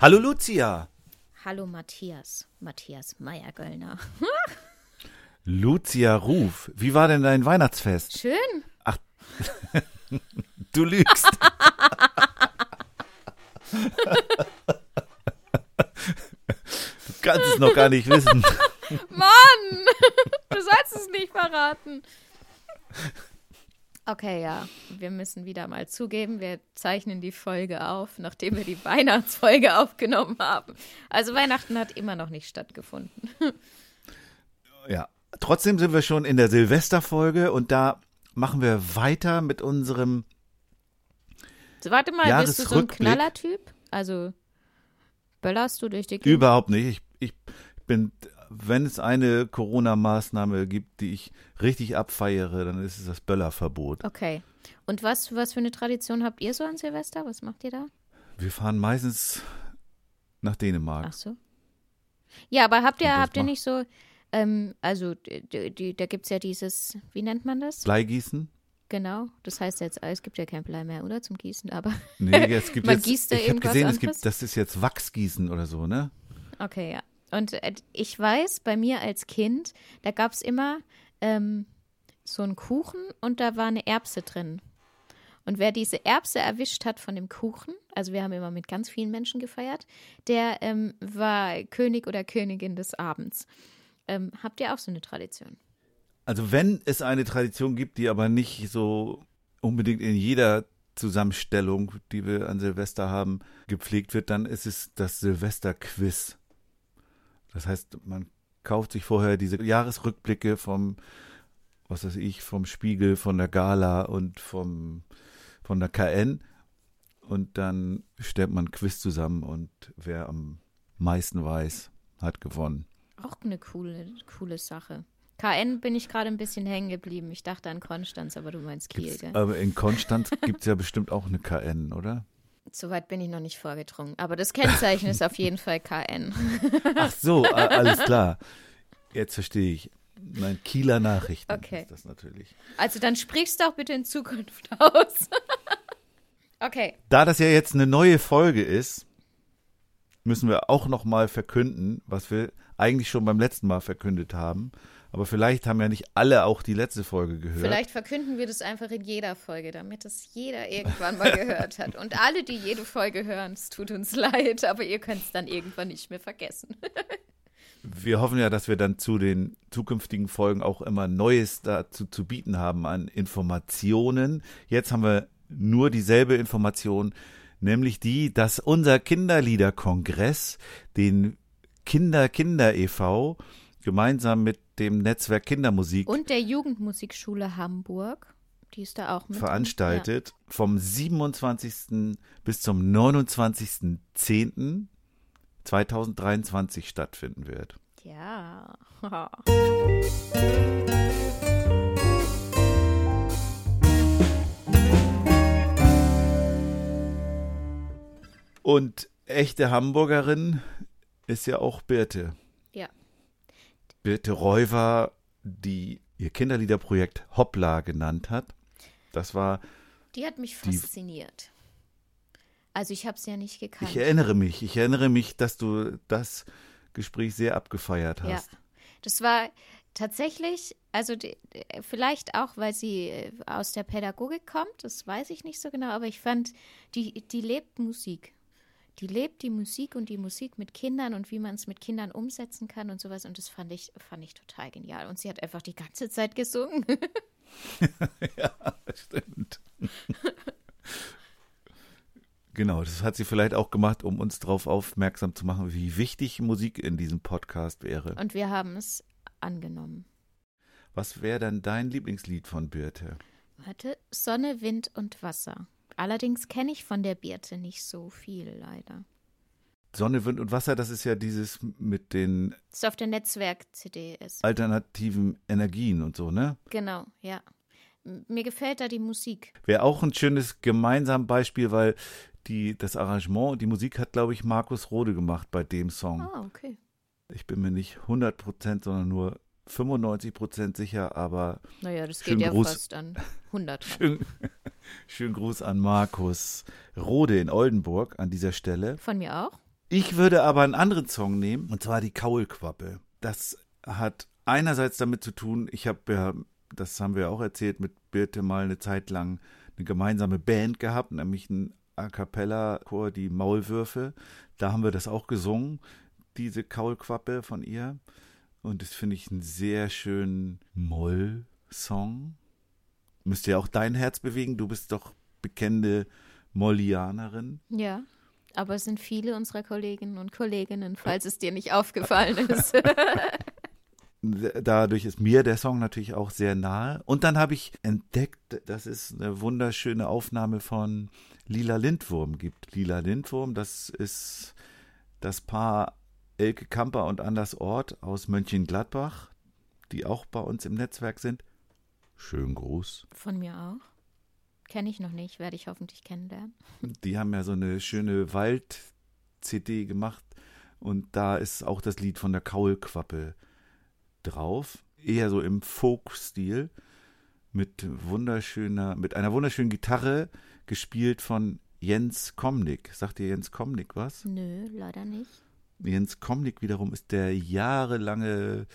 Hallo Lucia. Hallo Matthias, Matthias Meyer-Göllner. Lucia Ruf, wie war denn dein Weihnachtsfest? Schön. Du lügst. Du kannst es noch gar nicht wissen. Mann, du sollst es nicht verraten. Okay, ja, wir müssen wieder mal zugeben, wir zeichnen die Folge auf, nachdem wir die Weihnachtsfolge aufgenommen haben. Also Weihnachten hat immer noch nicht stattgefunden. Ja, trotzdem sind wir schon in der Silvesterfolge und da machen wir weiter mit unserem So, warte mal, bist du so ein. Knallertyp? Also böllerst du durch die Gegend? Überhaupt nicht. Ich, ich bin, wenn es eine Corona-Maßnahme gibt, die ich richtig abfeiere, dann ist es das Böllerverbot. Okay. Und was, was für eine Tradition habt ihr so an Silvester? Was macht ihr da? Wir fahren meistens nach Dänemark. Ach so. Ja, aber habt ihr, habt ihr nicht so, ähm, also die, die, da gibt es ja dieses, wie nennt man das? Bleigießen? Genau. Das heißt jetzt, es gibt ja kein Blei mehr, oder? Zum Gießen, aber. Nee, es gibt Man jetzt, gießt da ich habe gesehen, es gibt, das ist jetzt Wachsgießen oder so, ne? Okay, ja. Und äh, ich weiß, bei mir als Kind, da gab es immer ähm, so einen Kuchen und da war eine Erbse drin. Und wer diese Erbse erwischt hat von dem Kuchen, also wir haben immer mit ganz vielen Menschen gefeiert, der ähm, war König oder Königin des Abends. Ähm, habt ihr auch so eine Tradition? Also wenn es eine Tradition gibt, die aber nicht so unbedingt in jeder Zusammenstellung, die wir an Silvester haben, gepflegt wird, dann ist es das Silvester-Quiz. Das heißt, man kauft sich vorher diese Jahresrückblicke vom, was weiß ich, vom Spiegel, von der Gala und vom, von der KN und dann stellt man ein Quiz zusammen und wer am meisten weiß, hat gewonnen. Auch eine coole, coole Sache. KN bin ich gerade ein bisschen hängen geblieben. Ich dachte an Konstanz, aber du meinst Kiel, Gibt's, gell? aber in Konstanz gibt es ja bestimmt auch eine KN, oder? Soweit bin ich noch nicht vorgedrungen. Aber das Kennzeichen ist auf jeden Fall KN. Ach so, alles klar. Jetzt verstehe ich. Nein, Kieler Nachrichten Okay. ist das natürlich. Also dann sprichst doch bitte in Zukunft aus. okay. Da das ja jetzt eine neue Folge ist, müssen wir auch noch mal verkünden, was wir eigentlich schon beim letzten Mal verkündet haben. Aber vielleicht haben ja nicht alle auch die letzte Folge gehört. Vielleicht verkünden wir das einfach in jeder Folge, damit es jeder irgendwann mal gehört hat. Und alle, die jede Folge hören, es tut uns leid, aber ihr könnt es dann irgendwann nicht mehr vergessen. Wir hoffen ja, dass wir dann zu den zukünftigen Folgen auch immer Neues dazu zu bieten haben an Informationen. Jetzt haben wir nur dieselbe Information, nämlich die, dass unser Kinderliederkongress, den Kinder Kinder e.V., gemeinsam mit dem Netzwerk Kindermusik Und der Jugendmusikschule Hamburg, die ist da auch mit. veranstaltet, vom 27. bis zum 29.10.2023 stattfinden wird. Ja. Und echte Hamburgerin ist ja auch Birte. Ja. Birte Reuver, die ihr Kinderliederprojekt Hoppla genannt hat. Das war, Die hat mich Die- fasziniert. Also ich habe sie ja nicht gekannt. ich erinnere mich, ich erinnere mich, dass du das Gespräch sehr abgefeiert Ja, hast. das war tatsächlich, also die, vielleicht auch, weil sie äh, aus der Pädagogik kommt, das weiß ich nicht so genau, aber ich fand, die, die lebt Musik. Die lebt die Musik und die Musik mit Kindern und wie man es mit Kindern umsetzen kann und sowas. Und das fand ich, fand ich total genial. Und sie hat einfach die ganze Zeit gesungen. Stimmt. genau, das hat sie vielleicht auch gemacht, um uns darauf aufmerksam zu machen, wie wichtig Musik in diesem Podcast wäre. Und wir haben es angenommen. Was wäre dann dein Lieblingslied von Birte? Warte, Sonne, Wind und Wasser. Allerdings kenne ich von der Birte nicht so viel, leider. Sonne, Wind und Wasser, das ist ja dieses mit den Das ist auf der Netzwerk-CD ist. alternativen Energien und so, ne? Genau, ja. Mir gefällt da die Musik. Wäre auch ein schönes gemeinsames Beispiel, weil die, das Arrangement und die Musik hat, glaube ich, Markus Rode gemacht bei dem Song. Ah, okay. Ich bin mir nicht 100%, sondern nur 95% sicher, aber Naja, das geht ja Gruß. fast an 100. ran. schön, schönen Gruß an Markus Rode in Oldenburg an dieser Stelle. Von mir auch? Ich würde aber einen anderen Song nehmen, und zwar die Kaulquappe. Das hat einerseits damit zu tun, ich habe ja, das haben wir auch erzählt, mit Birte mal eine Zeit lang eine gemeinsame Band gehabt, nämlich ein A Cappella-Chor, die Maulwürfe. Da haben wir das auch gesungen, diese Kaulquappe von ihr. Und das finde ich einen sehr schönen Moll-Song. Müsste ja auch dein Herz bewegen. Du bist doch bekennende Mollianerin. Ja. Aber es sind viele unserer Kolleginnen und Kolleginnen, falls es dir nicht aufgefallen ist. dadurch ist mir der Song natürlich auch sehr nahe. Und dann habe ich entdeckt, dass es eine wunderschöne Aufnahme von Lila Lindwurm gibt. Lila Lindwurm, das ist das Paar Elke Kamper und Anders Ort aus Mönchengladbach, die auch bei uns im Netzwerk sind. Schön groß. Von mir auch. Kenne ich noch nicht, werde ich hoffentlich kennenlernen. Die haben ja so eine schöne Wald-CD gemacht und da ist auch das Lied von der Kaulquappe drauf. Eher so im Folk-Stil mit wunderschöner, mit einer wunderschönen Gitarre gespielt von Jens Komnik. Sagt ihr Jens Komnik was? Nö, leider nicht. Jens Komnik wiederum ist der jahrelange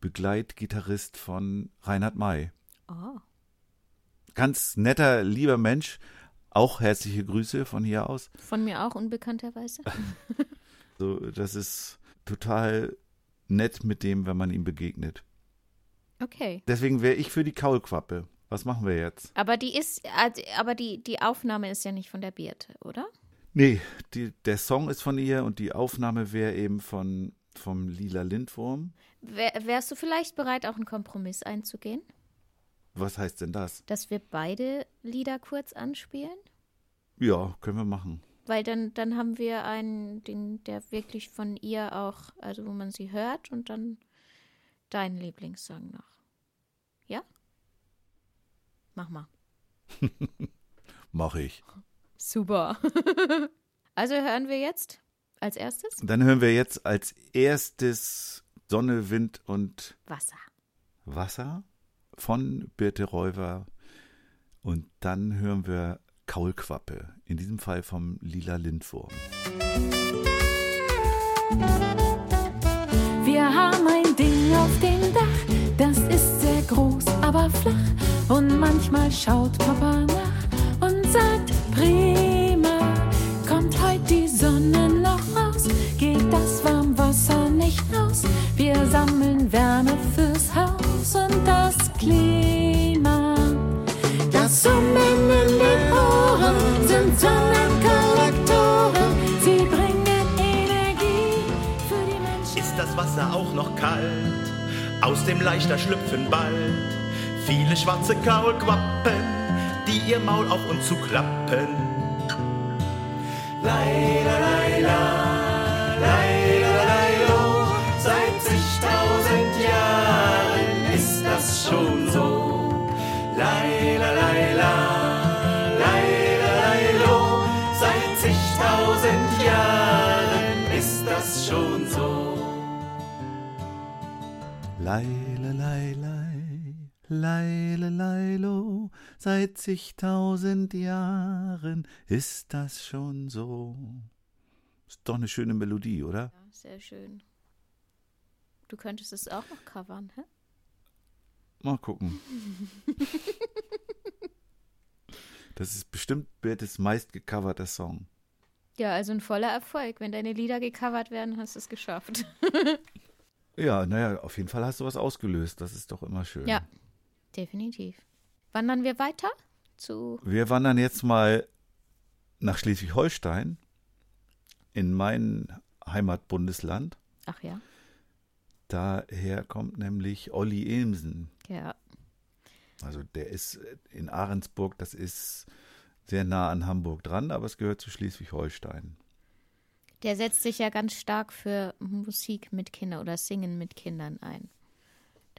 Begleitgitarrist von Reinhard May. Oh, Ganz netter, lieber Mensch. Auch herzliche Grüße von hier aus. von mir auch unbekannterweise. So, das ist total nett mit dem, wenn man ihm begegnet. Okay. Deswegen wäre ich für die Kaulquappe. Was machen wir jetzt? Aber die ist, also, aber die, die Aufnahme ist ja nicht von der Birte, oder? Nee, die, der Song ist von ihr und die Aufnahme wäre eben von vom Lila Lindwurm. Wär, wärst du vielleicht bereit, auch einen Kompromiss einzugehen? Was heißt denn das? Dass wir beide Lieder kurz anspielen? Ja, können wir machen. Weil dann, dann haben wir einen, den, der wirklich von ihr auch, also wo man sie hört und dann deinen Lieblingssong noch. Ja? Mach mal. Mache ich. Super. also hören wir jetzt als erstes Dann hören wir jetzt als erstes Sonne, Wind und Wasser. Wasser von Birte Räuber. Und dann hören wir Kaulquappe. In diesem Fall vom Lila Lindwurm. Wir haben ein Ding auf dem Dach, das ist sehr groß, aber flach. Und manchmal schaut Papa nach Leichter schlüpfen bald viele schwarze Kaulquappen, die ihr Maul auf uns zuklappen. Leila, leila, leila, leilo, seit zigtausend Jahren ist das schon so. Leila, leila, leilo, seit zigtausend Jahren ist das schon so. Leilei, leile, leilo, seit zigtausend Jahren ist das schon so. Ist doch eine schöne Melodie, oder? Ja, sehr schön. Du könntest es auch noch covern, hä? Mal gucken. Das ist bestimmt Bertes meist gecoverter Song. Ja, also ein voller Erfolg. Wenn deine Lieder gecovert werden, hast du es geschafft. Ja, naja, auf jeden Fall hast du was ausgelöst. Das ist doch immer schön. Ja, definitiv. Wandern wir weiter zu. Wir wandern jetzt mal nach Schleswig-Holstein, in mein Heimatbundesland. Ach ja, Daher kommt nämlich Olli Ilmsen. Also der ist in Ahrensburg, das ist sehr nah an Hamburg dran, aber es gehört zu Schleswig-Holstein. Der setzt sich ja ganz stark für Musik mit Kindern oder Singen mit Kindern ein.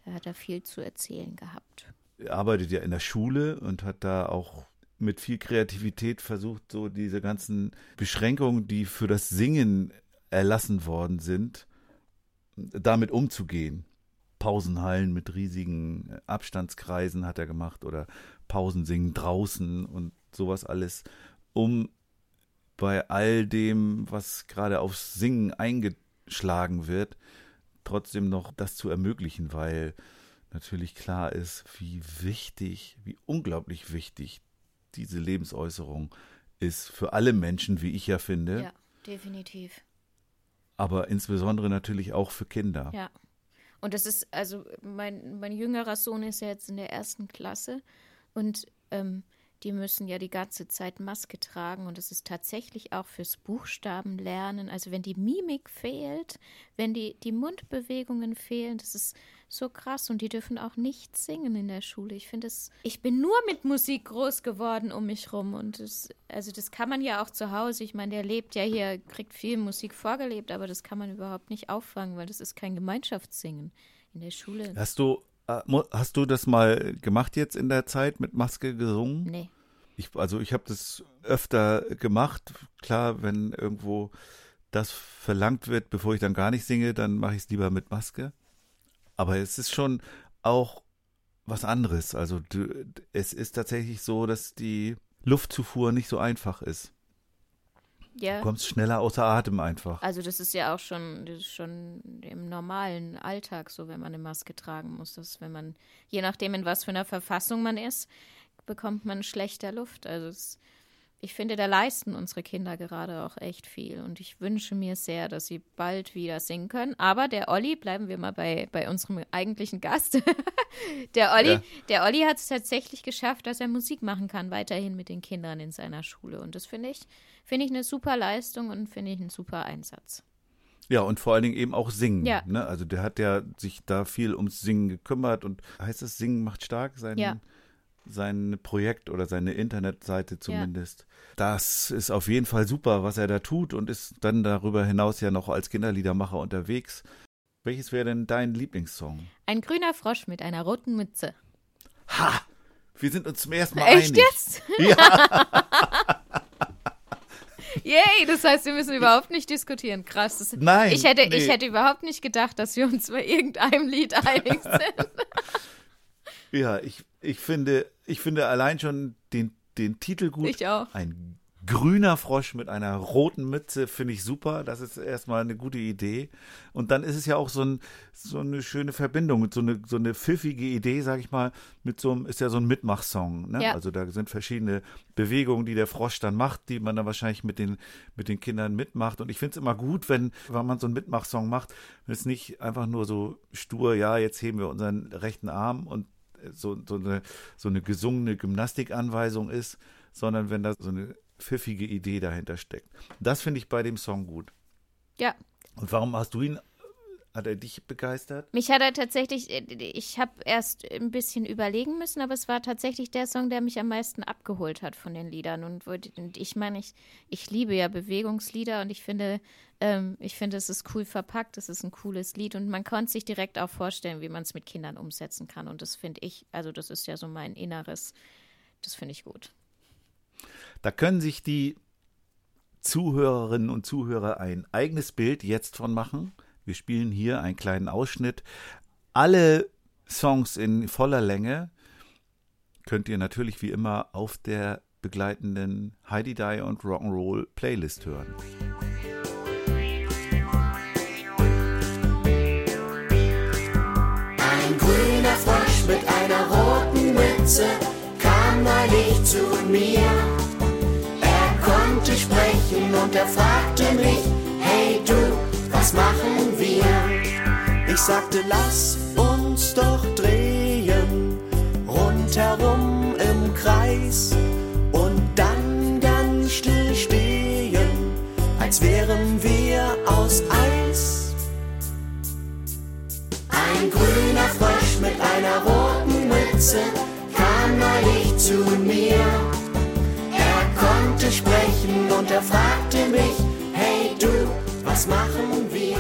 Da hat er viel zu erzählen gehabt. Er arbeitet ja in der Schule und hat da auch mit viel Kreativität versucht, so diese ganzen Beschränkungen, die für das Singen erlassen worden sind, damit umzugehen. Pausenhallen mit riesigen Abstandskreisen hat er gemacht oder Pausensingen draußen und sowas alles, um bei all dem, was gerade aufs Singen eingeschlagen wird, trotzdem noch das zu ermöglichen, weil natürlich klar ist, wie wichtig, wie unglaublich wichtig diese Lebensäußerung ist für alle Menschen, wie ich ja finde, Ja, definitiv. aber insbesondere natürlich auch für Kinder. Ja. Und das ist, also mein, mein jüngerer Sohn ist ja jetzt in der ersten Klasse und ähm, die müssen ja die ganze Zeit Maske tragen und es ist tatsächlich auch fürs Buchstabenlernen, also wenn die Mimik fehlt, wenn die, die Mundbewegungen fehlen, das ist so krass und die dürfen auch nicht singen in der Schule. Ich finde es, ich bin nur mit Musik groß geworden um mich rum und das, also das kann man ja auch zu Hause, ich meine, der lebt ja hier, kriegt viel Musik vorgelebt, aber das kann man überhaupt nicht auffangen, weil das ist kein Gemeinschaftssingen in der Schule. Hast du, hast du das mal gemacht jetzt in der Zeit mit Maske gesungen? Nee. Ich, also ich habe das öfter gemacht. Klar, wenn irgendwo das verlangt wird, bevor ich dann gar nicht singe, dann mache ich es lieber mit Maske. Aber es ist schon auch was anderes. Also du, es ist tatsächlich so, dass die Luftzufuhr nicht so einfach ist. Ja. Du kommst schneller außer Atem einfach. Also das ist ja auch schon, das schon im normalen Alltag so, wenn man eine Maske tragen muss. Dass wenn man, je nachdem in was für einer Verfassung man ist, bekommt man schlechter Luft. Also es, ich finde, da leisten unsere Kinder gerade auch echt viel. Und ich wünsche mir sehr, dass sie bald wieder singen können. Aber der Olli, bleiben wir mal bei, bei unserem eigentlichen Gast. der Olli, Ja. der Olli hat es tatsächlich geschafft, dass er Musik machen kann, weiterhin mit den Kindern in seiner Schule. Und das finde ich, finde ich eine super Leistung und finde ich einen super Einsatz. Ja, und vor allen Dingen eben auch singen. Ja. Ne? Also der hat ja sich da viel ums Singen gekümmert und heißt es Singen macht stark sein, Ja. sein Projekt oder seine Internetseite zumindest. Das ist auf jeden Fall super, was er da tut und ist dann darüber hinaus ja noch als Kinderliedermacher unterwegs. Welches wäre denn dein Lieblingssong? Ein grüner Frosch mit einer roten Mütze. Ha! Wir sind uns zum ersten Mal Echt einig. jetzt? Ja, Yay, das heißt, wir müssen überhaupt nicht diskutieren. Krass. Das, Nein, Ich hätte, nee. ich hätte überhaupt nicht gedacht, dass wir uns bei irgendeinem Lied einig sind. ja ich, ich, finde, ich finde allein schon den, den Titel gut. Ich auch. Ein grüner Frosch mit einer roten Mütze finde ich super. Das ist erstmal eine gute Idee. Und dann ist es ja auch so, ein, so eine schöne Verbindung, so eine, so eine pfiffige Idee, sag ich mal, mit so einem, ist ja so ein Mitmachsong. Ne? Ja. Also da sind verschiedene Bewegungen, die der Frosch dann macht, die man dann wahrscheinlich mit den, mit den Kindern mitmacht. Und ich finde es immer gut, wenn, wenn man so einen Mitmachsong macht, wenn es nicht einfach nur so stur, ja, jetzt heben wir unseren rechten Arm und so, so, eine, so eine gesungene Gymnastikanweisung ist, sondern wenn da so eine pfiffige Idee dahinter steckt. Das finde ich bei dem Song gut. Ja, Und warum hast du ihn, hat er dich begeistert? mich hat er tatsächlich, ich habe erst ein bisschen überlegen müssen, aber es war tatsächlich der Song, der mich am meisten abgeholt hat von den Liedern. Und, und ich meine, ich, ich liebe ja Bewegungslieder und ich finde, ähm, ich finde, es ist cool verpackt, es ist ein cooles Lied und man konnte sich direkt auch vorstellen, wie man es mit Kindern umsetzen kann. Und das finde ich, also das ist ja so mein Inneres, das finde ich gut. Da können sich die Zuhörerinnen und Zuhörer ein eigenes Bild jetzt von machen. Wir spielen hier einen kleinen Ausschnitt. Alle Songs in voller Länge könnt ihr natürlich wie immer auf der begleitenden Heidi Die und Rock'n'Roll Playlist hören. Ein grüner Frosch mit einer roten Mütze kam neulich zu mir. Konnte sprechen und er fragte mich, hey du, was machen wir? Ich sagte, lass uns doch drehen, rundherum im Kreis und dann ganz still stehen, als wären wir aus Eis. Ein grüner Frosch mit einer roten Mütze neulich zu mir. Er konnte sprechen und er fragte mich, hey du, was machen wir?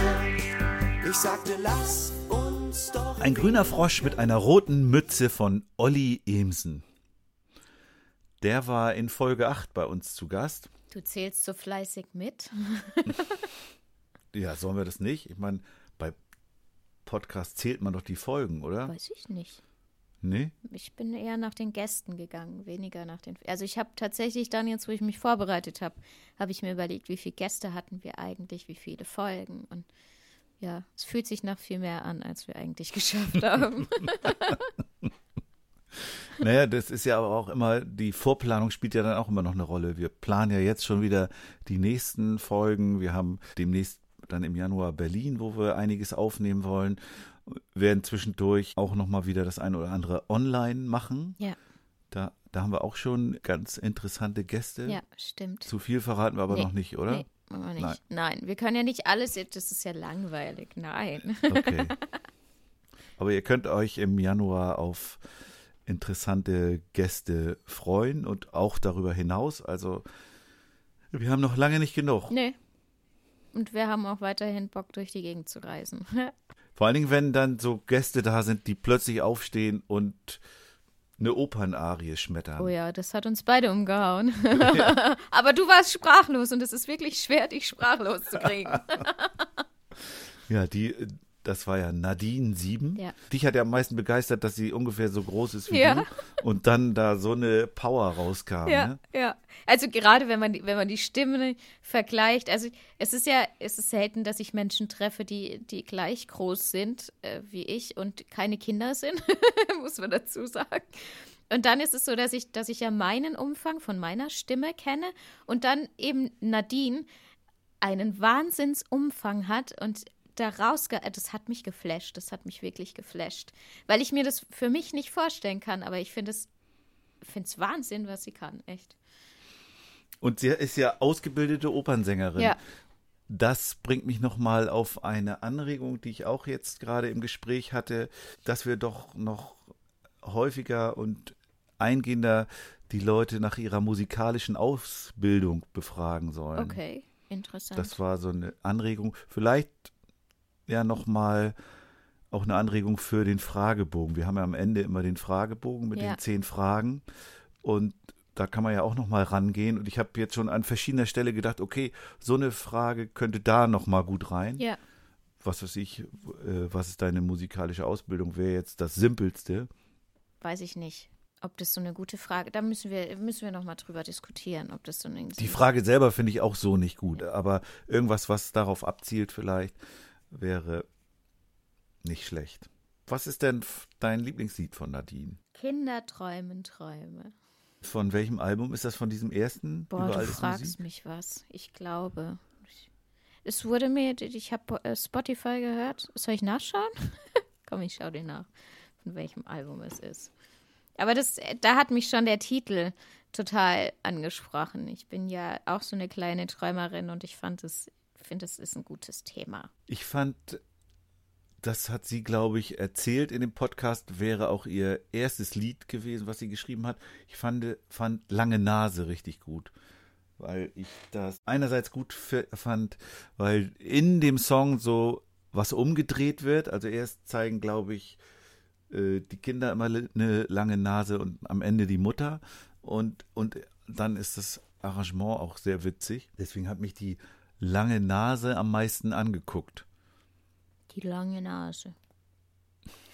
Ich sagte, lass uns doch. Ein grüner Frosch mit einer roten Mütze von Olli Emsen. Der war in Folge 8 bei uns zu Gast. Du zählst so fleißig mit. Ja, sollen wir das nicht? Ich meine, bei Podcast zählt man doch die Folgen, oder? Weiß ich nicht. Nee? Ich bin eher nach den Gästen gegangen, weniger nach den. Also ich habe tatsächlich dann jetzt, wo ich mich vorbereitet habe, habe ich mir überlegt, wie viele Gäste hatten wir eigentlich, wie viele Folgen und ja, es fühlt sich nach viel mehr an, als wir eigentlich geschafft haben. Naja, das ist ja aber auch immer, die Vorplanung spielt ja dann auch immer noch eine Rolle. Wir planen ja jetzt schon wieder die nächsten Folgen. Wir haben demnächst dann im Januar Berlin, wo wir einiges aufnehmen wollen. Werden zwischendurch auch nochmal wieder das eine oder andere online machen. ja, Da, da haben wir auch schon ganz interessante Gäste. ja, stimmt. Zu viel verraten wir aber Nee, noch nicht, oder? Nee, wir nicht. Nein. Nein. wir können ja nicht alles, das ist ja langweilig. Nein. Okay. Aber ihr könnt euch im Januar auf interessante Gäste freuen und auch darüber hinaus. Also wir haben noch lange nicht genug. nee. Und wir haben auch weiterhin Bock, durch die Gegend zu reisen. Vor allen Dingen, wenn dann so Gäste da sind, die plötzlich aufstehen und eine Opernarie schmettern. Oh ja, das hat uns beide umgehauen. Aber du warst sprachlos und es ist wirklich schwer, dich sprachlos zu kriegen. Ja, die, das war ja Nadine 7. Ja. Dich hat ja am meisten begeistert, dass sie ungefähr so groß ist wie Ja. du. Und dann da so eine Power rauskam. Ja, Ne? ja. Also gerade wenn man die, wenn man die Stimme vergleicht, also es ist ja, es ist selten, dass ich Menschen treffe, die, die gleich groß sind äh, wie ich und keine Kinder sind, muss man dazu sagen. Und dann ist es so, dass ich, dass ich ja meinen Umfang von meiner Stimme kenne und dann eben Nadine einen Wahnsinnsumfang hat und daraus, ge- das hat mich geflasht, das hat mich wirklich geflasht, weil ich mir das für mich nicht vorstellen kann, aber ich finde es finde es Wahnsinn, was sie kann, echt. Und sie ist ja ausgebildete Opernsängerin. Ja. Das bringt mich nochmal auf eine Anregung, die ich auch jetzt gerade im Gespräch hatte, dass wir doch noch häufiger und eingehender die Leute nach ihrer musikalischen Ausbildung befragen sollen. Okay, interessant. Das war so eine Anregung. Vielleicht ja nochmal auch eine Anregung für den Fragebogen. Wir haben ja am Ende immer den Fragebogen mit Ja. den zehn Fragen. Und da kann man ja auch nochmal rangehen. Und ich habe jetzt schon an verschiedener Stelle gedacht, okay, so eine Frage könnte da nochmal gut rein. ja, Was weiß ich, äh, was ist deine musikalische Ausbildung? Wäre jetzt das Simpelste. weiß ich nicht, ob das so eine gute Frage. Da müssen wir müssen wir noch mal drüber diskutieren, ob das so eine Die Frage selber finde ich auch so nicht gut. Aber irgendwas, was darauf abzielt vielleicht, wäre nicht schlecht. Was ist denn dein Lieblingslied von Nadine? Kinder träumen Träume. Von welchem Album ist das von diesem ersten? Boah, Überall du fragst Musik? mich was. Ich glaube, es wurde mir, ich habe äh, Spotify gehört. Soll ich nachschauen? Komm, ich schau dir nach, von welchem Album es ist. Aber das, äh, da hat mich schon der Titel total angesprochen. Ich bin ja auch so eine kleine Träumerin und ich fand es, finde, es ist ein gutes Thema. Ich fand, das hat sie, glaube ich, erzählt in dem Podcast, wäre auch ihr erstes Lied gewesen, was sie geschrieben hat. Ich fand, fand Lange Nase richtig gut. Weil ich das einerseits gut fand, weil in dem Song so was umgedreht wird. Also erst zeigen, glaube ich, äh, die Kinder immer eine lange Nase und am Ende die Mutter. Und, und dann ist das Arrangement auch sehr witzig. Deswegen hat mich die lange Nase am meisten angeguckt. Die lange Nase.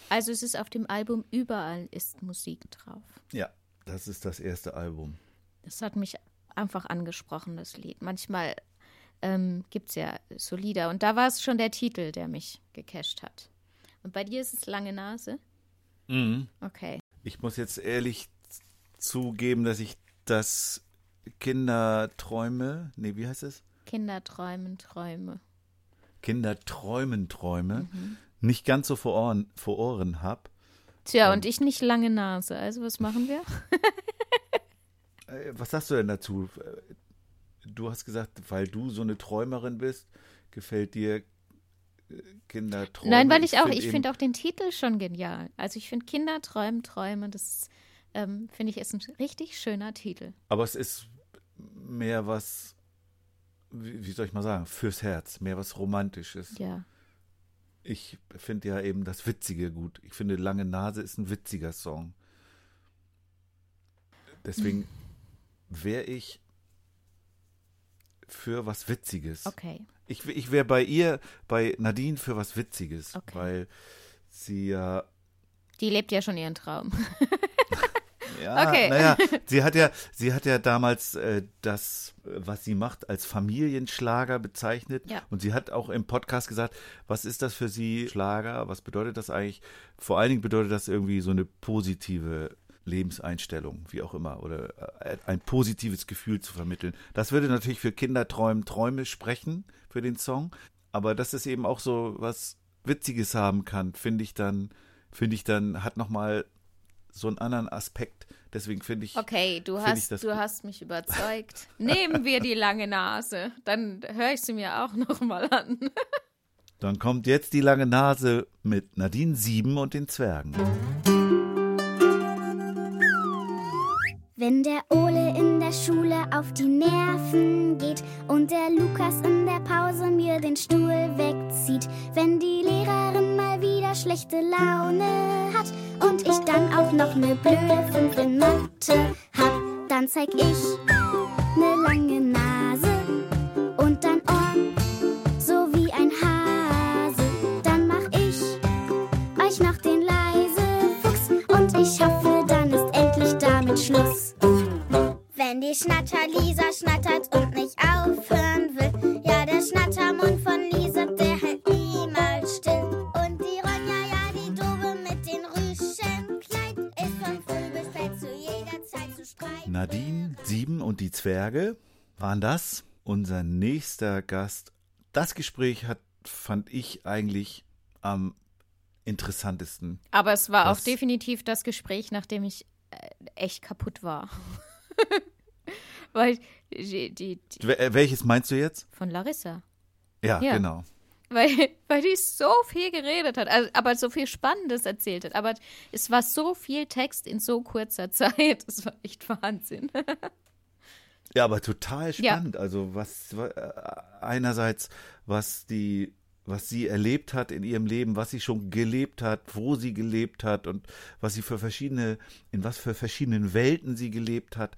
Also es ist auf dem Album Überall ist Musik drauf. Ja, das ist das erste Album. Das hat mich einfach angesprochen, das Lied. Manchmal ähm, gibt es ja so Lieder. Und da war es schon der Titel, der mich gecasht hat. Und bei dir ist es Lange Nase? Okay. Ich muss jetzt ehrlich zugeben, dass ich das Kinderträume, nee, wie heißt es? Kinder träumen Träume. Kinderträumen Träume nicht ganz so vor Ohren, vor Ohren habe. Tja, und ich nicht lange Nase. Also was machen wir? Äh, Was sagst du denn dazu? Äh, Du hast gesagt, weil du so eine Träumerin bist, gefällt dir äh, Kinderträume. Nein, weil ich auch, find ich finde auch den Titel schon genial. Also ich finde Kinder träumen Träume, das ähm, finde ich, ist ein richtig schöner Titel. Aber es ist mehr was, wie, wie soll ich mal sagen, fürs Herz, mehr was Romantisches. Ja. Ich finde ja eben das Witzige gut. Ich finde, Lange Nase ist ein witziger Song. Deswegen wäre ich für was Witziges. Okay. Ich, ich wäre bei ihr, bei Nadine, für was Witziges, Okay. weil sie ja Die lebt ja schon ihren Traum. Ja, Okay. naja, sie hat ja, sie hat ja damals äh, das, was sie macht, als Familienschlager bezeichnet. Ja. Und sie hat auch im Podcast gesagt, was ist das für sie, Schlager? Was bedeutet das eigentlich? Vor allen Dingen bedeutet das irgendwie so eine positive Lebenseinstellung, wie auch immer, oder äh, ein positives Gefühl zu vermitteln. Das würde natürlich für Kinderträumen Träume sprechen für den Song. Aber dass es eben auch so was Witziges haben kann, finde ich dann, finde ich dann, hat nochmal so einen anderen Aspekt. Deswegen finde ich, Okay, du hast, das du gut. hast mich überzeugt. Nehmen wir die lange Nase. Dann höre ich sie mir auch noch mal an. dann kommt jetzt die lange Nase mit Nadine Sieben und den Zwergen. Wenn der Ole in der Schule auf die Nerven geht und der Lukas in der Pause mir den Stuhl wegzieht, wenn die Lehrerin wieder schlechte Laune hat und ich dann auch noch ne blöde Fünf in Mathe hab, dann zeig ich ne lange Nase und dann Ohren, so wie ein Hase. Dann mach ich euch noch den leise Fuchs und ich hoffe, dann ist endlich damit Schluss. Wenn die Schnatter-Lisa schnattert und nicht aufhören will, ja, der Schnattermund Nadine Sieben und die Zwerge waren das. Unser nächster Gast. Das Gespräch hat, fand ich eigentlich am interessantesten. Aber es war auch definitiv das Gespräch, nachdem ich äh, echt kaputt war. Weil die, die, die Wel- Welches meinst du jetzt? von Larissa. Ja, Ja. genau. Weil, weil die so viel geredet hat, also, aber so viel Spannendes erzählt hat. Aber es war so viel Text in so kurzer Zeit. Das war echt Wahnsinn. Ja, aber total Ja. spannend. Also was wa- äh, einerseits, was die, was sie erlebt hat in ihrem Leben, was sie schon gelebt hat, wo sie gelebt hat und was sie für verschiedene, in was für verschiedenen Welten sie gelebt hat,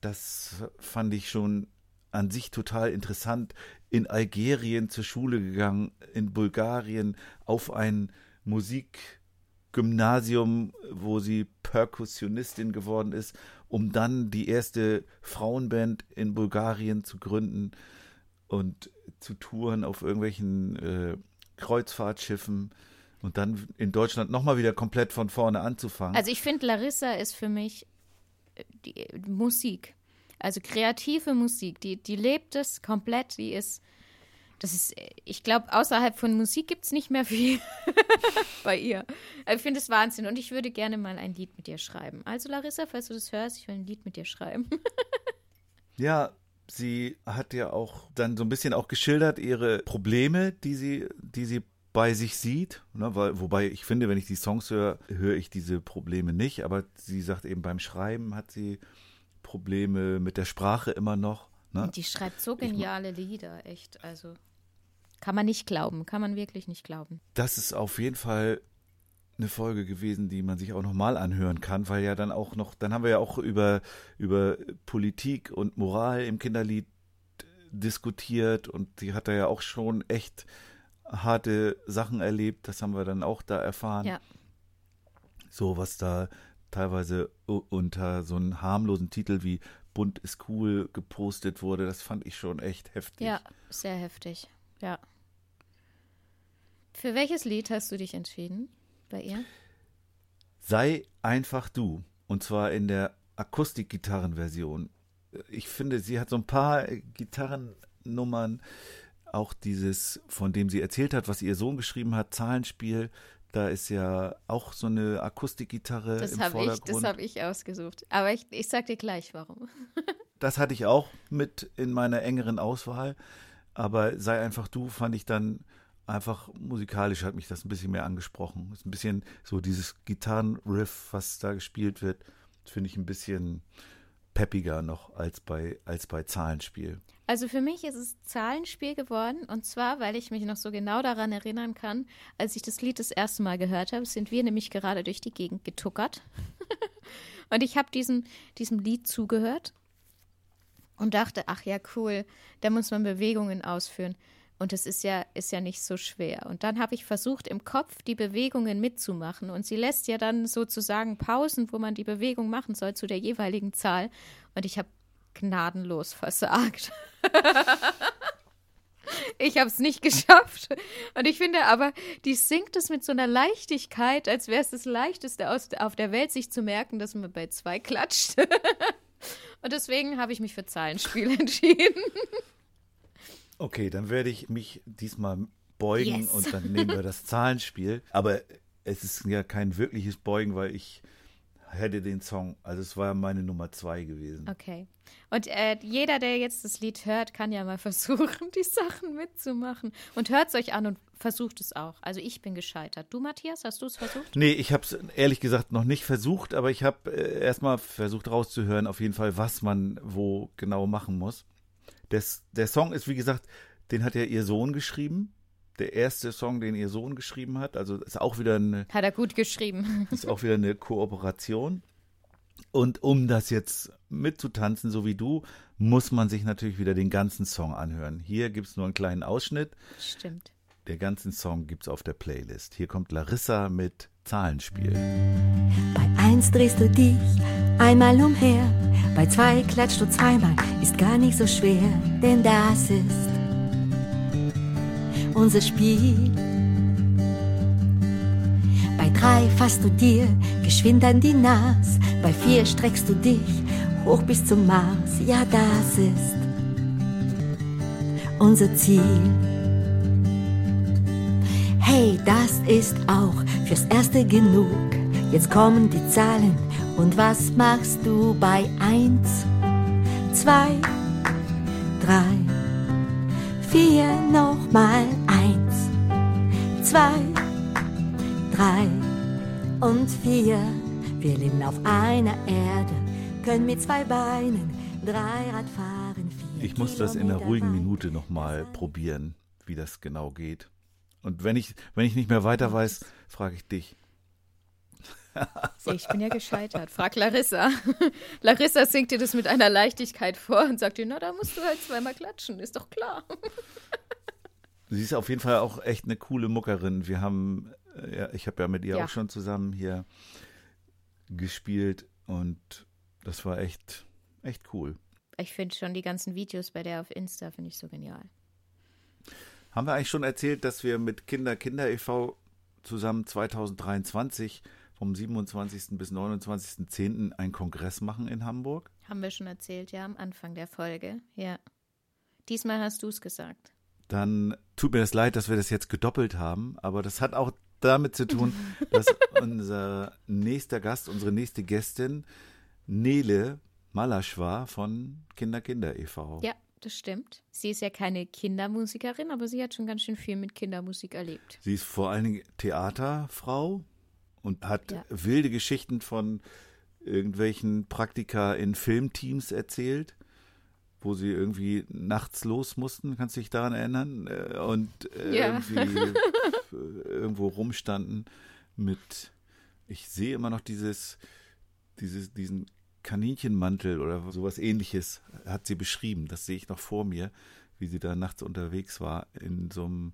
das fand ich schon an sich total interessant. In Algerien zur Schule gegangen, in Bulgarien auf ein Musikgymnasium, wo sie Perkussionistin geworden ist, um dann die erste Frauenband in Bulgarien zu gründen und zu touren auf irgendwelchen äh, Kreuzfahrtschiffen und dann in Deutschland nochmal wieder komplett von vorne anzufangen. Also ich finde, Larissa ist für mich äh, die Musik. Also kreative Musik, die, die lebt es komplett, die ist, das ist, ich glaube, außerhalb von Musik gibt es nicht mehr viel bei ihr. Ich finde es Wahnsinn und ich würde gerne mal ein Lied mit dir schreiben. Also Larissa, falls du das hörst, ich will ein Lied mit dir schreiben. Ja, sie hat ja auch dann so ein bisschen auch geschildert ihre Probleme, die sie, die sie bei sich sieht. Ne, weil, wobei ich finde, wenn ich die Songs höre, höre ich diese Probleme nicht. Aber sie sagt eben beim Schreiben hat sie Probleme mit der Sprache immer noch. Ne? Die schreibt so geniale Lieder, echt. Also kann man nicht glauben, kann man wirklich nicht glauben. Das ist auf jeden Fall eine Folge gewesen, die man sich auch nochmal anhören kann, weil ja dann auch noch, dann haben wir ja auch über, über Politik und Moral im Kinderlied diskutiert und die hat da ja auch schon echt harte Sachen erlebt, das haben wir dann auch da erfahren. Ja. So, was da teilweise unter so einem harmlosen Titel wie Bunt ist cool gepostet wurde, das fand ich schon echt heftig. Ja, sehr heftig. Ja. Für welches Lied hast du dich entschieden bei ihr? Sei einfach du. Und zwar in der Akustikgitarrenversion. Ich finde, sie hat so ein paar Gitarrennummern, auch dieses, von dem sie erzählt hat, was ihr Sohn geschrieben hat, Zahlenspiel. Da ist ja auch so eine Akustikgitarre Das im habe ich, Vordergrund. das habe ich ausgesucht. Aber ich, ich sag dir gleich, warum. Das hatte ich auch mit in meiner engeren Auswahl. Aber sei einfach du, fand ich dann einfach musikalisch hat mich das ein bisschen mehr angesprochen. Ist ein bisschen so dieses Gitarrenriff, was da gespielt wird, Das finde ich ein bisschen peppiger noch als bei, als bei Zahlenspiel. Also für mich ist es Zahlenspiel geworden und zwar, weil ich mich noch so genau daran erinnern kann, als ich das Lied das erste Mal gehört habe, sind wir nämlich gerade durch die Gegend getuckert und ich habe diesem, diesem Lied zugehört und dachte, ach ja, cool, da muss man Bewegungen ausführen. Und es ist ja, ist ja nicht so schwer. Und dann habe ich versucht, im Kopf die Bewegungen mitzumachen. Und sie lässt ja dann sozusagen Pausen, wo man die Bewegung machen soll zu der jeweiligen Zahl. Und ich habe gnadenlos versagt. ich habe es nicht geschafft. Und ich finde aber, die singt es mit so einer Leichtigkeit, als wäre es das Leichteste aus, auf der Welt, sich zu merken, dass man bei zwei klatscht. Und deswegen habe ich mich für Zahlenspiel entschieden. Okay, dann werde ich mich diesmal beugen Yes. und dann nehmen wir das Zahlenspiel. Aber es ist ja kein wirkliches Beugen, weil ich hätte den Song, also es war meine Nummer zwei gewesen. Okay. Und äh, jeder, der jetzt das Lied hört, kann ja mal versuchen, die Sachen mitzumachen. Und hört es euch an und versucht es auch. Also ich bin gescheitert. Du, Matthias, hast du es versucht? Nee, ich habe es ehrlich gesagt noch nicht versucht, aber ich habe äh, erstmal versucht rauszuhören, auf jeden Fall, was man wo genau machen muss. Das, der Song ist, wie gesagt, den hat ja ihr Sohn geschrieben. Der erste Song, den ihr Sohn geschrieben hat. Also ist auch wieder eine, Hat er gut geschrieben. ist auch wieder eine Kooperation. Und um das jetzt mitzutanzen, so wie du, muss man sich natürlich wieder den ganzen Song anhören. Hier gibt es nur einen kleinen Ausschnitt. Stimmt. Der ganzen Song gibt es auf der Playlist. Hier kommt Larissa mit Zahlenspiel. Bei eins drehst du dich einmal umher, bei zwei klatscht du zweimal, ist gar nicht so schwer, denn das ist unser Spiel. Bei drei fasst du dir geschwind an die Nas, bei vier streckst du dich hoch bis zum Mars, ja das ist unser Ziel. Hey, das ist auch fürs Erste genug. Jetzt kommen die Zahlen. Und was machst du bei eins, zwei, drei, vier, nochmal zwei, drei und vier. Wir leben auf einer Erde, können mit zwei Beinen Dreirad fahren. Vier Ich muss das in einer ruhigen. Minute nochmal probieren, wie das genau geht. Und wenn ich, wenn ich nicht mehr weiter weiß, frage ich dich. Ich bin ja gescheitert. Frag Larissa. Larissa singt dir das mit einer Leichtigkeit vor und sagt dir, na, da musst du halt zweimal klatschen, ist doch klar. Sie ist auf jeden Fall auch echt eine coole Muckerin. Wir haben, äh, ja, ich habe ja mit ihr Ja. auch schon zusammen hier gespielt und das war echt, echt cool. Ich finde schon die ganzen Videos bei der auf Insta, finde ich so genial. Haben wir eigentlich schon erzählt, dass wir mit Kinder Kinder e.V. zusammen 2023 vom 27. bis 29.10. einen Kongress machen in Hamburg? Haben wir schon erzählt, ja, am Anfang der Folge. Ja. Diesmal hast du es gesagt. Dann tut mir das leid, dass wir das jetzt gedoppelt haben, aber das hat auch damit zu tun, dass unser nächster Gast, unsere nächste Gästin, Nele Malasch war von Kinder Kinder e.V. Ja, das stimmt. Sie ist ja keine Kindermusikerin, aber sie hat schon ganz schön viel mit Kindermusik erlebt. Sie ist vor allen Dingen Theaterfrau und hat Ja. wilde Geschichten von irgendwelchen Praktika in Filmteams erzählt, wo sie irgendwie nachts los mussten, kannst du dich daran erinnern? Äh, Und äh, Ja. irgendwie äh, irgendwo rumstanden mit, ich sehe immer noch dieses, dieses, diesen Kaninchenmantel oder sowas ähnliches hat sie beschrieben. Das sehe ich noch vor mir, wie sie da nachts unterwegs war in so einem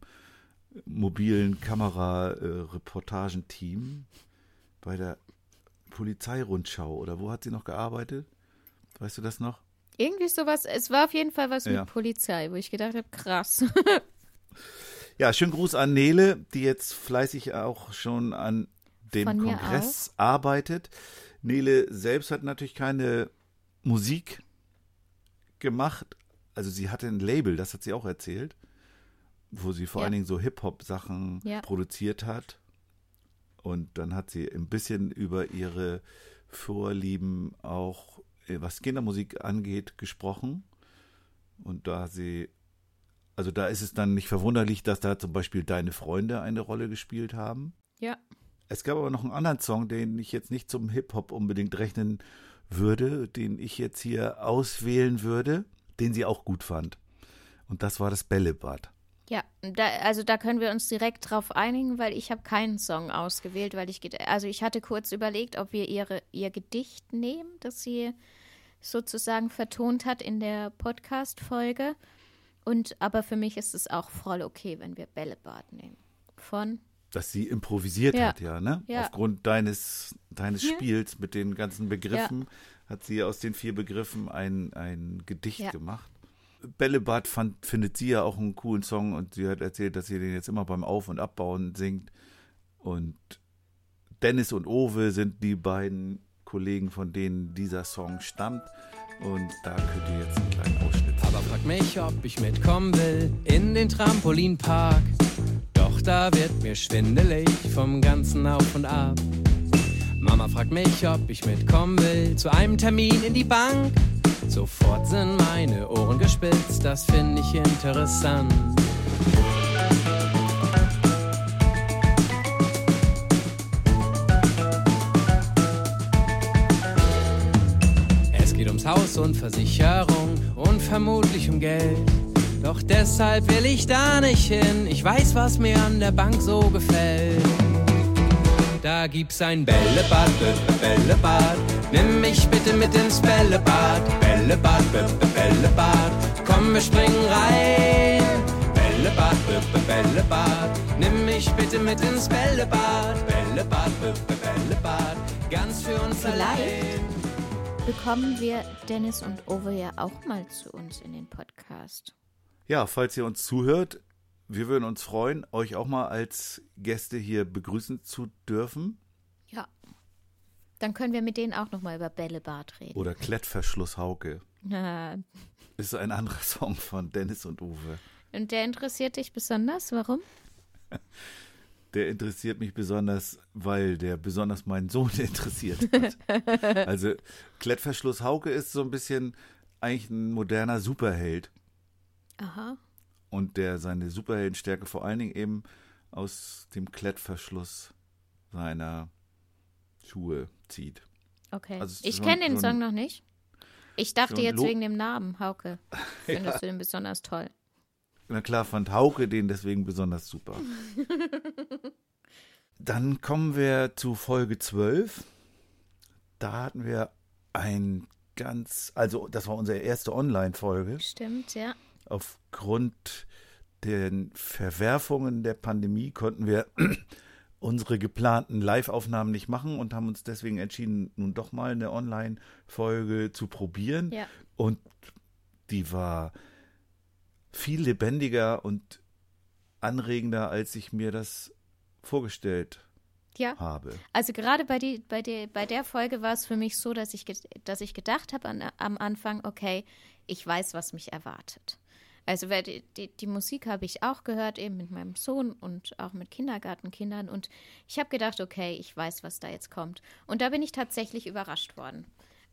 mobilen Kamera-Reportagenteam bei der Polizeirundschau oder wo hat sie noch gearbeitet? Weißt du das noch? Irgendwie sowas, es war auf jeden Fall was Ja. mit Polizei, wo ich gedacht habe, krass. Ja, schönen Gruß an Nele, die jetzt fleißig auch schon an dem Kongress arbeitet. Nele selbst hat natürlich keine Musik gemacht. Also sie hatte ein Label, das hat sie auch erzählt, wo sie vor Ja. allen Dingen so Hip-Hop-Sachen Ja. produziert hat. Und dann hat sie ein bisschen über ihre Vorlieben auch, was Kindermusik angeht, gesprochen. Und da sie, also da ist es dann nicht verwunderlich, dass da zum Beispiel deine Freunde eine Rolle gespielt haben. ja. Es gab aber noch einen anderen Song, den ich jetzt nicht zum Hip-Hop unbedingt rechnen würde, den ich jetzt hier auswählen würde, den sie auch gut fand. Und das war das Bällebad. Ja, da, also da können wir uns direkt drauf einigen, weil ich habe keinen Song ausgewählt, weil ich, also ich hatte kurz überlegt, ob wir ihre, ihr Gedicht nehmen, das sie sozusagen vertont hat in der Podcast-Folge. Und aber für mich ist es auch voll okay, wenn wir Bällebad nehmen. Von dass sie improvisiert Ja. hat, ja, ne? Ja. Aufgrund deines, deines Ja. Spiels mit den ganzen Begriffen hat sie aus den vier Begriffen ein, ein Gedicht gemacht. Bällebad fand, findet sie ja auch einen coolen Song und sie hat erzählt, dass sie den jetzt immer beim Auf- und Abbauen singt. Und Dennis und Owe sind die beiden Kollegen, von denen dieser Song stammt. Und da könnt ihr jetzt einen kleinen Ausschnitt Aber frag mich, ob ich mitkommen will in den Trampolinpark. Doch da wird mir schwindelig vom ganzen Auf und Ab. Mama fragt mich, ob ich mitkommen will zu einem Termin in die Bank. Sofort sind meine Ohren gespitzt, das finde ich interessant. Und Versicherung und vermutlich um Geld. Doch deshalb will ich da nicht hin. Ich weiß, was mir an der Bank so gefällt. Da gibt's ein Bällebad, Bällebad. Nimm mich bitte mit ins Bällebad. Bällebad, Bällebad. Komm, wir springen rein. Bällebad, Bällebad. Nimm mich bitte mit ins Bällebad. Bällebad, Bällebad. Ganz für uns allein. Bekommen wir Dennis und Owe ja auch mal zu uns in den Podcast. Ja, falls ihr uns zuhört, wir würden uns freuen, euch auch mal als Gäste hier begrüßen zu dürfen. Ja. Dann können wir mit denen auch noch mal über Bällebad reden. Oder Klettverschluss Hauke. Na, Ist ein anderer Song von Dennis und Uwe. Und der interessiert dich besonders? Warum? Der interessiert mich besonders, weil der besonders meinen Sohn interessiert hat. Also Klettverschluss Hauke ist so ein bisschen eigentlich ein moderner Superheld. Aha. Und der seine Superheldenstärke vor allen Dingen eben aus dem Klettverschluss seiner Schuhe zieht. Okay. Also ich kenne den Song noch nicht. Ich dachte jetzt wegen dem Namen, Hauke. Findest du den besonders toll? Na klar fand Hauke den deswegen besonders super. Dann kommen wir zu Folge 12. Da hatten wir ein ganz, also das war unsere erste Online-Folge. Stimmt, ja. Aufgrund der Verwerfungen der Pandemie konnten wir unsere geplanten Live-Aufnahmen nicht machen und haben uns deswegen entschieden, nun doch mal eine Online-Folge zu probieren. Ja. Und die war viel lebendiger und anregender, als ich mir das vorgestellt Ja. habe. Also gerade bei, die, bei, der, bei der Folge war es für mich so, dass ich, dass ich gedacht habe an, am Anfang, okay, ich weiß, was mich erwartet. Also die, die, die Musik habe ich auch gehört, eben mit meinem Sohn und auch mit Kindergartenkindern. Und ich habe gedacht, okay, ich weiß, was da jetzt kommt. Und da bin ich tatsächlich überrascht worden.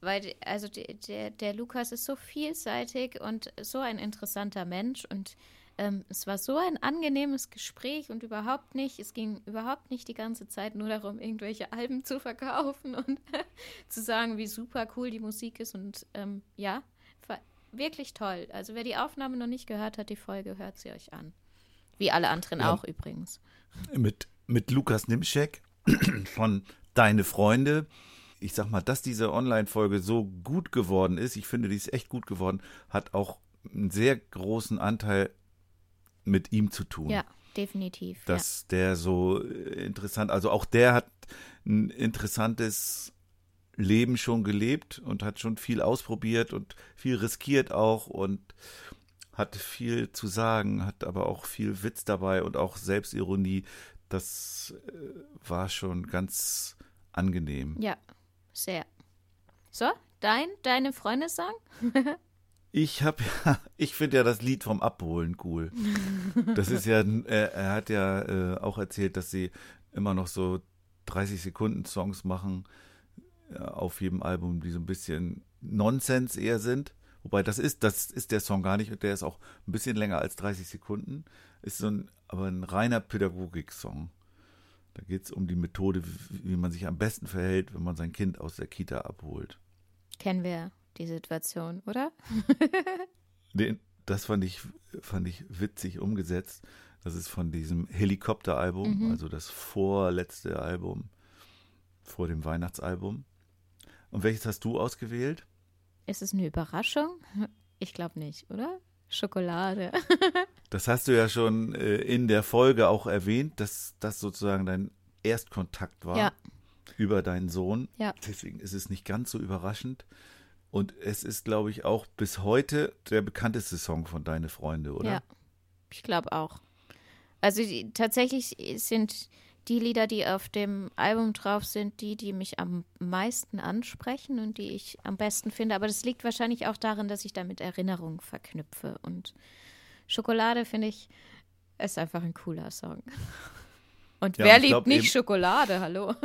Weil, also der, der Lukas ist so vielseitig und so ein interessanter Mensch. Und ähm, es war so ein angenehmes Gespräch und überhaupt nicht, es ging überhaupt nicht die ganze Zeit nur darum, irgendwelche Alben zu verkaufen und zu sagen, wie super cool die Musik ist. Und ähm, ja, wirklich toll. Also wer die Aufnahme noch nicht gehört hat, die Folge, hört sie euch an. Wie alle anderen Ja. auch übrigens. mit, mit Lukas Nimschek von Deine Freunde. Ich sag mal, dass diese Online-Folge so gut geworden ist, ich finde, die ist echt gut geworden, hat auch einen sehr großen Anteil mit ihm zu tun. Ja, definitiv. Dass der so äh, interessant, also auch der hat ein interessantes Leben schon gelebt und hat schon viel ausprobiert und viel riskiert auch und hat viel zu sagen, hat aber auch viel Witz dabei und auch Selbstironie. Das äh, war schon ganz angenehm. ja. Ja, sehr. So, dein, deine Freunde? Ich habe ja, ich finde ja das Lied vom Abholen cool. Das ist ja, er, er hat ja äh, auch erzählt, dass sie immer noch so 30 Sekunden Songs machen äh, auf jedem Album, die so ein bisschen Nonsens eher sind. Wobei das ist, das ist der Song gar nicht und der ist auch ein bisschen länger als 30 Sekunden. Ist so ein, aber ein reiner Pädagogik-Song. Da geht es um die Methode, wie man sich am besten verhält, wenn man sein Kind aus der Kita abholt. Kennen wir die Situation, oder? Den, das fand ich, fand ich witzig umgesetzt. Das ist von diesem Helikopter-Album, Mhm. also das vorletzte Album vor dem Weihnachtsalbum. Und welches hast du ausgewählt? Ist es eine Überraschung? Ich glaube nicht, oder? Schokolade. Das hast du ja schon äh, in der Folge auch erwähnt, dass das sozusagen dein Erstkontakt war Ja. über deinen Sohn. Ja. Deswegen ist es nicht ganz so überraschend. Und es ist, glaube ich, auch bis heute der bekannteste Song von Deine Freunde, oder? Ja, ich glaube auch. Also die, tatsächlich sind die Lieder, die auf dem Album drauf sind, die, die mich am meisten ansprechen und die ich am besten finde. Aber das liegt wahrscheinlich auch darin, dass ich damit Erinnerungen verknüpfe. Und Schokolade finde ich, ist einfach ein cooler Song. Und Ja, wer und liebt glaub nicht Schokolade? Hallo.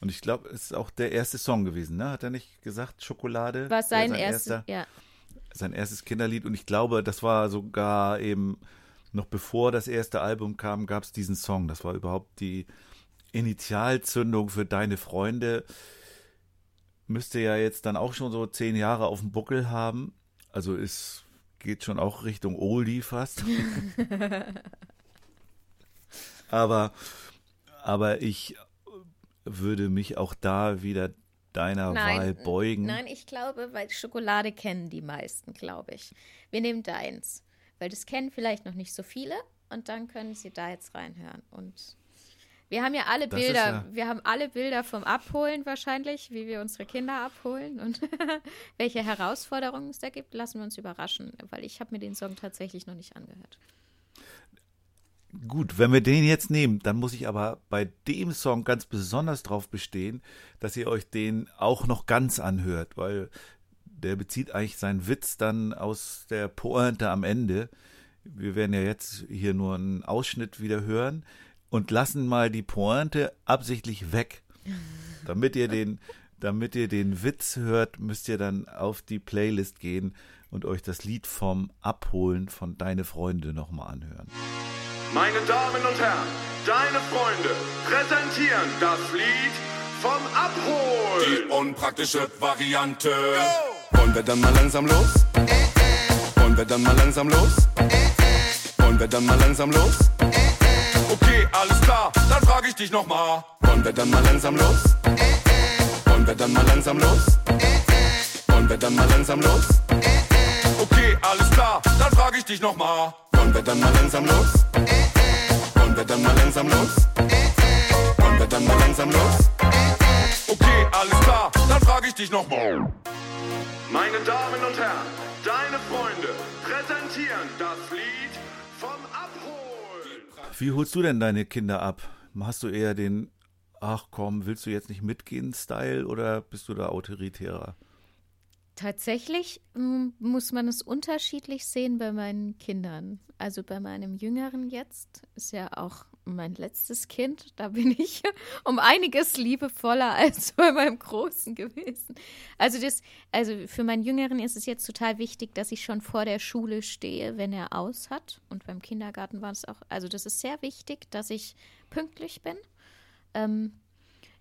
Und ich glaube, es ist auch der erste Song gewesen, ne? Hat er nicht gesagt, Schokolade? Was Wäre sein erstes, erster, ja. sein erstes Kinderlied. Und ich glaube, das war sogar eben noch bevor das erste Album kam, gab es diesen Song. Das war überhaupt die Initialzündung für Deine Freunde. Müsste ja jetzt dann auch schon so zehn Jahre auf dem Buckel haben. Also es geht schon auch Richtung Oldie fast. aber, aber ich würde mich auch da wieder deiner Wahl beugen. Nein, ich glaube, weil Schokolade kennen die meisten, glaube ich. Wir nehmen deins, weil das kennen vielleicht noch nicht so viele und dann können sie da jetzt reinhören. Und wir haben ja alle Das Bilder, ja- wir haben alle Bilder vom Abholen wahrscheinlich, wie wir unsere Kinder abholen und welche Herausforderungen es da gibt, lassen wir uns überraschen, weil ich habe mir den Song tatsächlich noch nicht angehört. Gut, wenn wir den jetzt nehmen, dann muss ich aber bei dem Song ganz besonders drauf bestehen, dass ihr euch den auch noch ganz anhört, weil der bezieht eigentlich seinen Witz dann aus der Pointe am Ende. Wir werden ja jetzt hier nur einen Ausschnitt wieder hören und lassen mal die Pointe absichtlich weg. Damit ihr den, damit ihr den Witz hört, müsst ihr dann auf die Playlist gehen und euch das Lied vom Abholen von Deine Freunde nochmal anhören. Meine Damen und Herren, deine Freunde präsentieren das Lied vom Abhol. Die unpraktische Variante. Wollen wir dann mal langsam los? Wollen wir dann mal langsam los? Wollen wir dann mal langsam los? Okay, alles klar, dann frage ich dich nochmal. Wollen wir dann mal langsam los? Wollen wir dann mal langsam los? Wollen wir dann mal langsam los? Okay, alles klar, dann frage ich dich nochmal. Wollen wir dann mal langsam los? Wollen wir dann mal langsam los? Wollen wir dann mal langsam los? Okay, alles klar, dann frage ich dich nochmal. Meine Damen und Herren, deine Freunde präsentieren das Lied vom Abhol. Wie holst du denn deine Kinder ab? Hast du eher den, ach komm, willst du jetzt nicht mitgehen, Style oder bist du da autoritärer? Tatsächlich mm, muss man es unterschiedlich sehen bei meinen Kindern. Also bei meinem Jüngeren jetzt ist ja auch mein letztes Kind. Da bin ich um einiges liebevoller als bei meinem Großen gewesen. Also das, also für meinen Jüngeren ist es jetzt total wichtig, dass ich schon vor der Schule stehe, wenn er aus hat. Und beim Kindergarten war es auch, also das ist sehr wichtig, dass ich pünktlich bin. Ähm,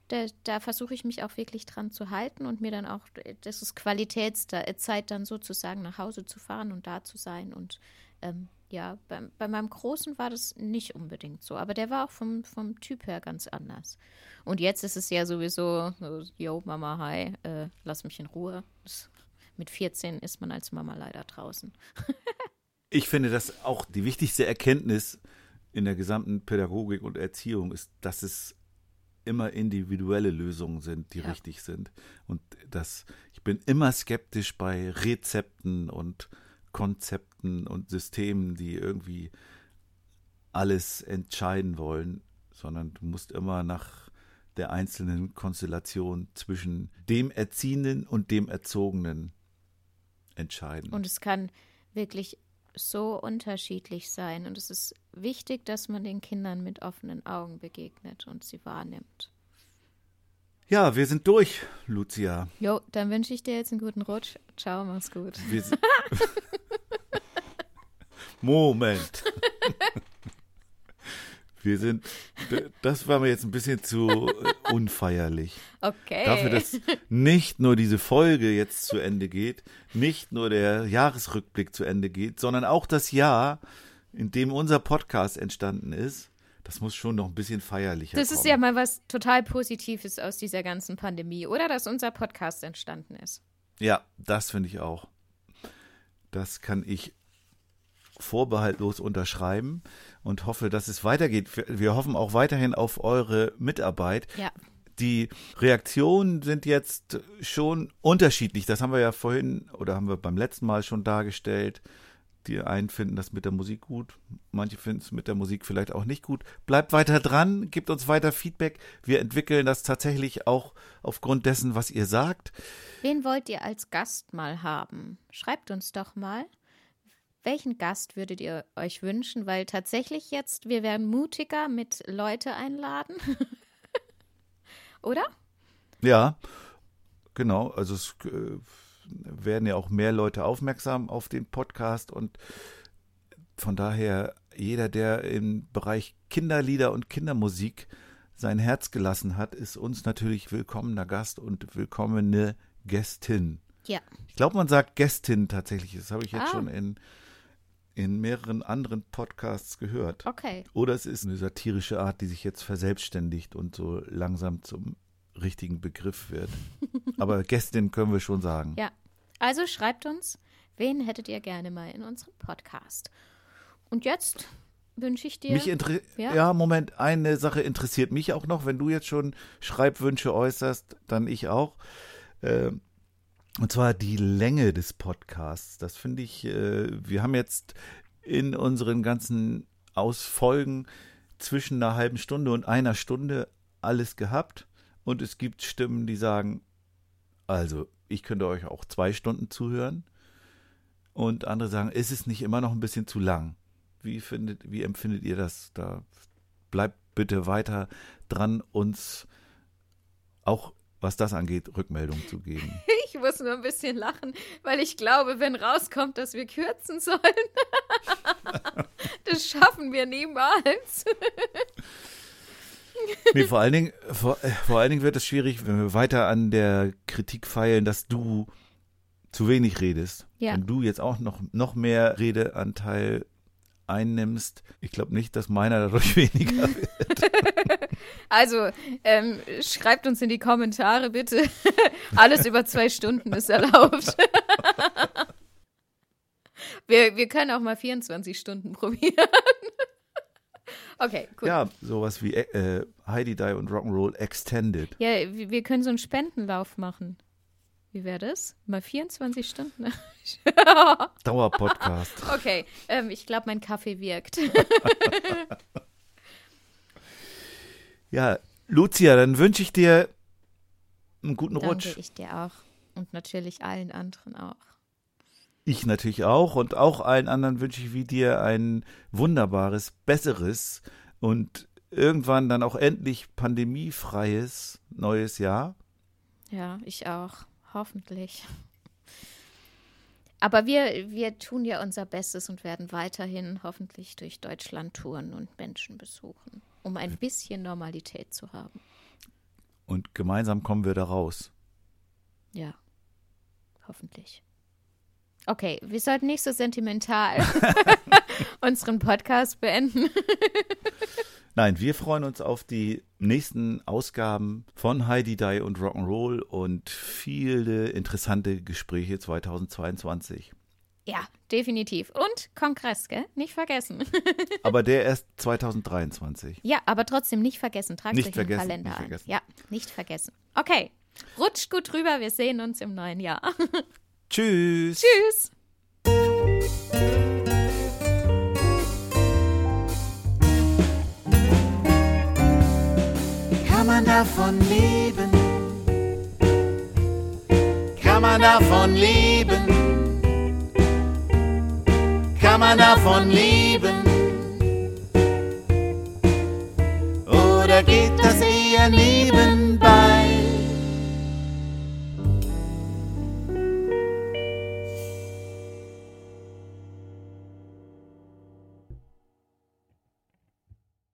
da, da versuche ich mich auch wirklich dran zu halten und mir dann auch, das ist Qualitätszeit, dann sozusagen nach Hause zu fahren und da zu sein. Und ähm, ja, bei, bei meinem Großen war das nicht unbedingt so, aber der war auch vom, vom Typ her ganz anders. Und jetzt ist es ja sowieso, so, yo, Mama, hi, äh, lass mich in Ruhe. Das, mit 14 ist man als Mama leider draußen. Ich finde, dass auch die wichtigste Erkenntnis in der gesamten Pädagogik und Erziehung ist, dass es immer individuelle Lösungen sind, die Ja. richtig sind. Und dass ich bin immer skeptisch bei Rezepten und Konzepten und Systemen, die irgendwie alles entscheiden wollen, sondern du musst immer nach der einzelnen Konstellation zwischen dem Erziehenden und dem Erzogenen entscheiden. Und es kann wirklich so unterschiedlich sein. Und es ist wichtig, dass man den Kindern mit offenen Augen begegnet und sie wahrnimmt. ja, wir sind durch, Lucia. Jo, dann wünsche ich dir jetzt einen guten Rutsch. Ciao, mach's gut. Wir Moment. Wir sind Das war mir jetzt ein bisschen zu äh, unfeierlich. Okay. Dafür, dass nicht nur diese Folge jetzt zu Ende geht, nicht nur der Jahresrückblick zu Ende geht, sondern auch das Jahr, in dem unser Podcast entstanden ist, das muss schon noch ein bisschen feierlicher das kommen. ist ja mal was total Positives aus dieser ganzen Pandemie, oder? Dass unser Podcast entstanden ist. Ja, das finde ich auch. Das kann ich vorbehaltlos unterschreiben und hoffe, dass es weitergeht. Wir- hoffen auch weiterhin auf eure Mitarbeit. Ja. Die Reaktionen sind jetzt schon unterschiedlich. Das haben wir ja vorhin oder haben wir beim letzten Mal schon dargestellt. Die einen finden das mit der Musik gut, manche finden es mit der Musik vielleicht auch nicht gut. Bleibt weiter dran, gebt uns weiter Feedback. Wir entwickeln das tatsächlich auch aufgrund dessen, was ihr sagt. Wen wollt ihr als Gast mal haben? Schreibt uns doch mal. Welchen Gast würdet ihr euch wünschen? Weil tatsächlich jetzt, wir werden mutiger mit Leute einladen. Oder? Ja, genau. Also es äh, werden ja auch mehr Leute aufmerksam auf den Podcast und von daher jeder, der im Bereich Kinderlieder und Kindermusik sein Herz gelassen hat, ist uns natürlich willkommener Gast und willkommene Gästin. Ja. Ich glaube, man sagt Gästin tatsächlich. Das habe ich jetzt Ah. schon in, in mehreren anderen Podcasts gehört. Okay. Oder es ist eine satirische Art, die sich jetzt verselbstständigt und so langsam zum richtigen Begriff wird. Aber Gästin können wir schon sagen. Ja. Also schreibt uns, wen hättet ihr gerne mal in unserem Podcast? Und jetzt wünsche ich dir. Mich Ja? ja? Moment, eine Sache interessiert mich auch noch. Wenn du jetzt schon Schreibwünsche äußerst, dann ich auch. Ähm, und zwar die Länge des Podcasts. Das finde ich, äh, wir haben jetzt in unseren ganzen Ausfolgen zwischen einer halben Stunde und einer Stunde alles gehabt. Und es gibt Stimmen, die sagen, also ich könnte euch auch zwei Stunden zuhören. Und andere sagen, ist es nicht immer noch ein bisschen zu lang? Wie findet, wie empfindet ihr das? Da bleibt bitte weiter dran, uns auch was das angeht, Rückmeldung zu geben. Ich muss nur ein bisschen lachen, weil ich glaube, wenn rauskommt, dass wir kürzen sollen, das schaffen wir niemals. Nee, vor allen Dingen, vor, äh, vor allen Dingen wird es schwierig, wenn wir weiter an der Kritik feilen, dass du zu wenig redest. Ja. Wenn du jetzt auch noch, noch mehr Redeanteil einnimmst, ich glaube nicht, dass meiner dadurch weniger wird. Also, ähm, schreibt uns in die Kommentare bitte. Alles über zwei Stunden ist erlaubt. wir, wir können auch mal 24 Stunden probieren. Okay, gut. Ja, sowas wie äh, Heidi Die und Rock'n'Roll Extended. Ja, wir können so einen Spendenlauf machen. Wie wäre das? Mal 24 Stunden? Dauerpodcast. okay, ähm, ich glaube, mein Kaffee wirkt. Ja, Lucia, dann wünsche ich dir einen guten Rutsch. Danke ich dir auch. Und natürlich allen anderen auch. Ich natürlich auch und auch allen anderen wünsche ich wie dir ein wunderbares, besseres und irgendwann dann auch endlich pandemiefreies neues Jahr. Ja, ich auch. Hoffentlich. Aber wir, wir tun ja unser Bestes und werden weiterhin hoffentlich durch Deutschland touren und Menschen besuchen, um ein bisschen Normalität zu haben. Und gemeinsam kommen wir da raus. Ja, hoffentlich. Okay, wir sollten nicht so sentimental unseren Podcast beenden. Nein, wir freuen uns auf die nächsten Ausgaben von Heidi Die und Rock'n'Roll und viele interessante Gespräche 2022. Ja, definitiv. Und Kongress, gell? Nicht vergessen. Aber der erst 2023. ja, aber trotzdem nicht vergessen. Tragt Nicht euch vergessen, im Kalender nicht ein. vergessen. Ja, nicht vergessen. Okay, rutscht gut rüber. Wir sehen uns im neuen Jahr. Tschüss. Tschüss. Man davon leben? Kann man davon leben? Kann man davon leben? Oder geht das eher nebenbei?